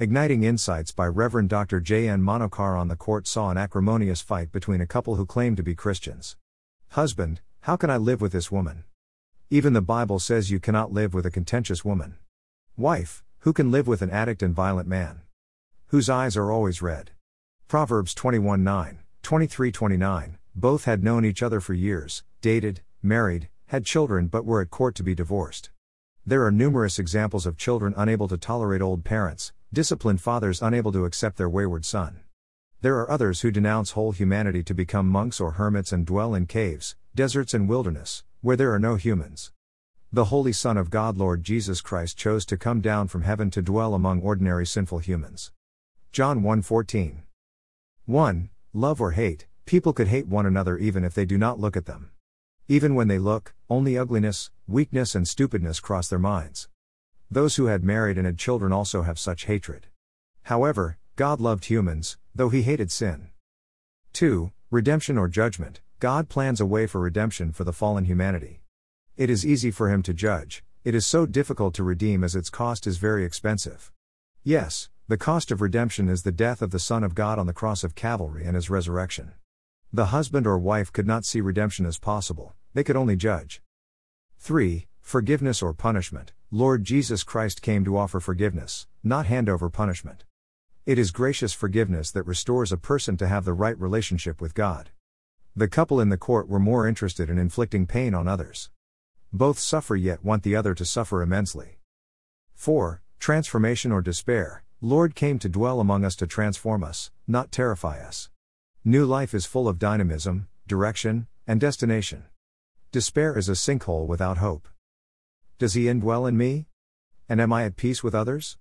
Igniting Insights by Reverend Dr. J. N. Manokaran the court saw an acrimonious fight between a couple who claimed to be Christians. Husband, how can I live with this woman? Even the Bible says you cannot live with a contentious woman. Wife, who can live with an addict and violent man? Whose eyes are always red. Proverbs 21 9, 23 29, both had known each other for years, dated, married, had children but were at court to be divorced. There are numerous examples of children unable to tolerate old parents, disciplined fathers unable to accept their wayward son. There are others who denounce whole humanity to become monks or hermits and dwell in caves, deserts, and wilderness, where there are no humans. The Holy Son of God, Lord Jesus Christ, chose to come down from heaven to dwell among ordinary sinful humans. John 1:14. 1. Love or hate, people could hate one another even if they do not look at them. Even when they look, only ugliness, weakness, and stupidness cross their minds. Those who had married and had children also have such hatred. However, God loved humans, though he hated sin. 2. Redemption or judgment God plans a way for redemption for the fallen humanity. It is easy for him to judge, it is so difficult to redeem as its cost is very expensive. Yes, the cost of redemption is the death of the Son of God on the cross of Calvary and his resurrection. The husband or wife could not see redemption as possible, they could only judge. 3. Forgiveness or punishment. Lord Jesus Christ came to offer forgiveness, not hand over punishment. It is gracious forgiveness that restores a person to have the right relationship with God. The couple in the court were more interested in inflicting pain on others. Both suffer yet want the other to suffer immensely. 4. Transformation or despair. Lord came to dwell among us to transform us, not terrify us. New life is full of dynamism, direction, and destination. Despair is a sinkhole without hope. Does he indwell in me? And am I at peace with others?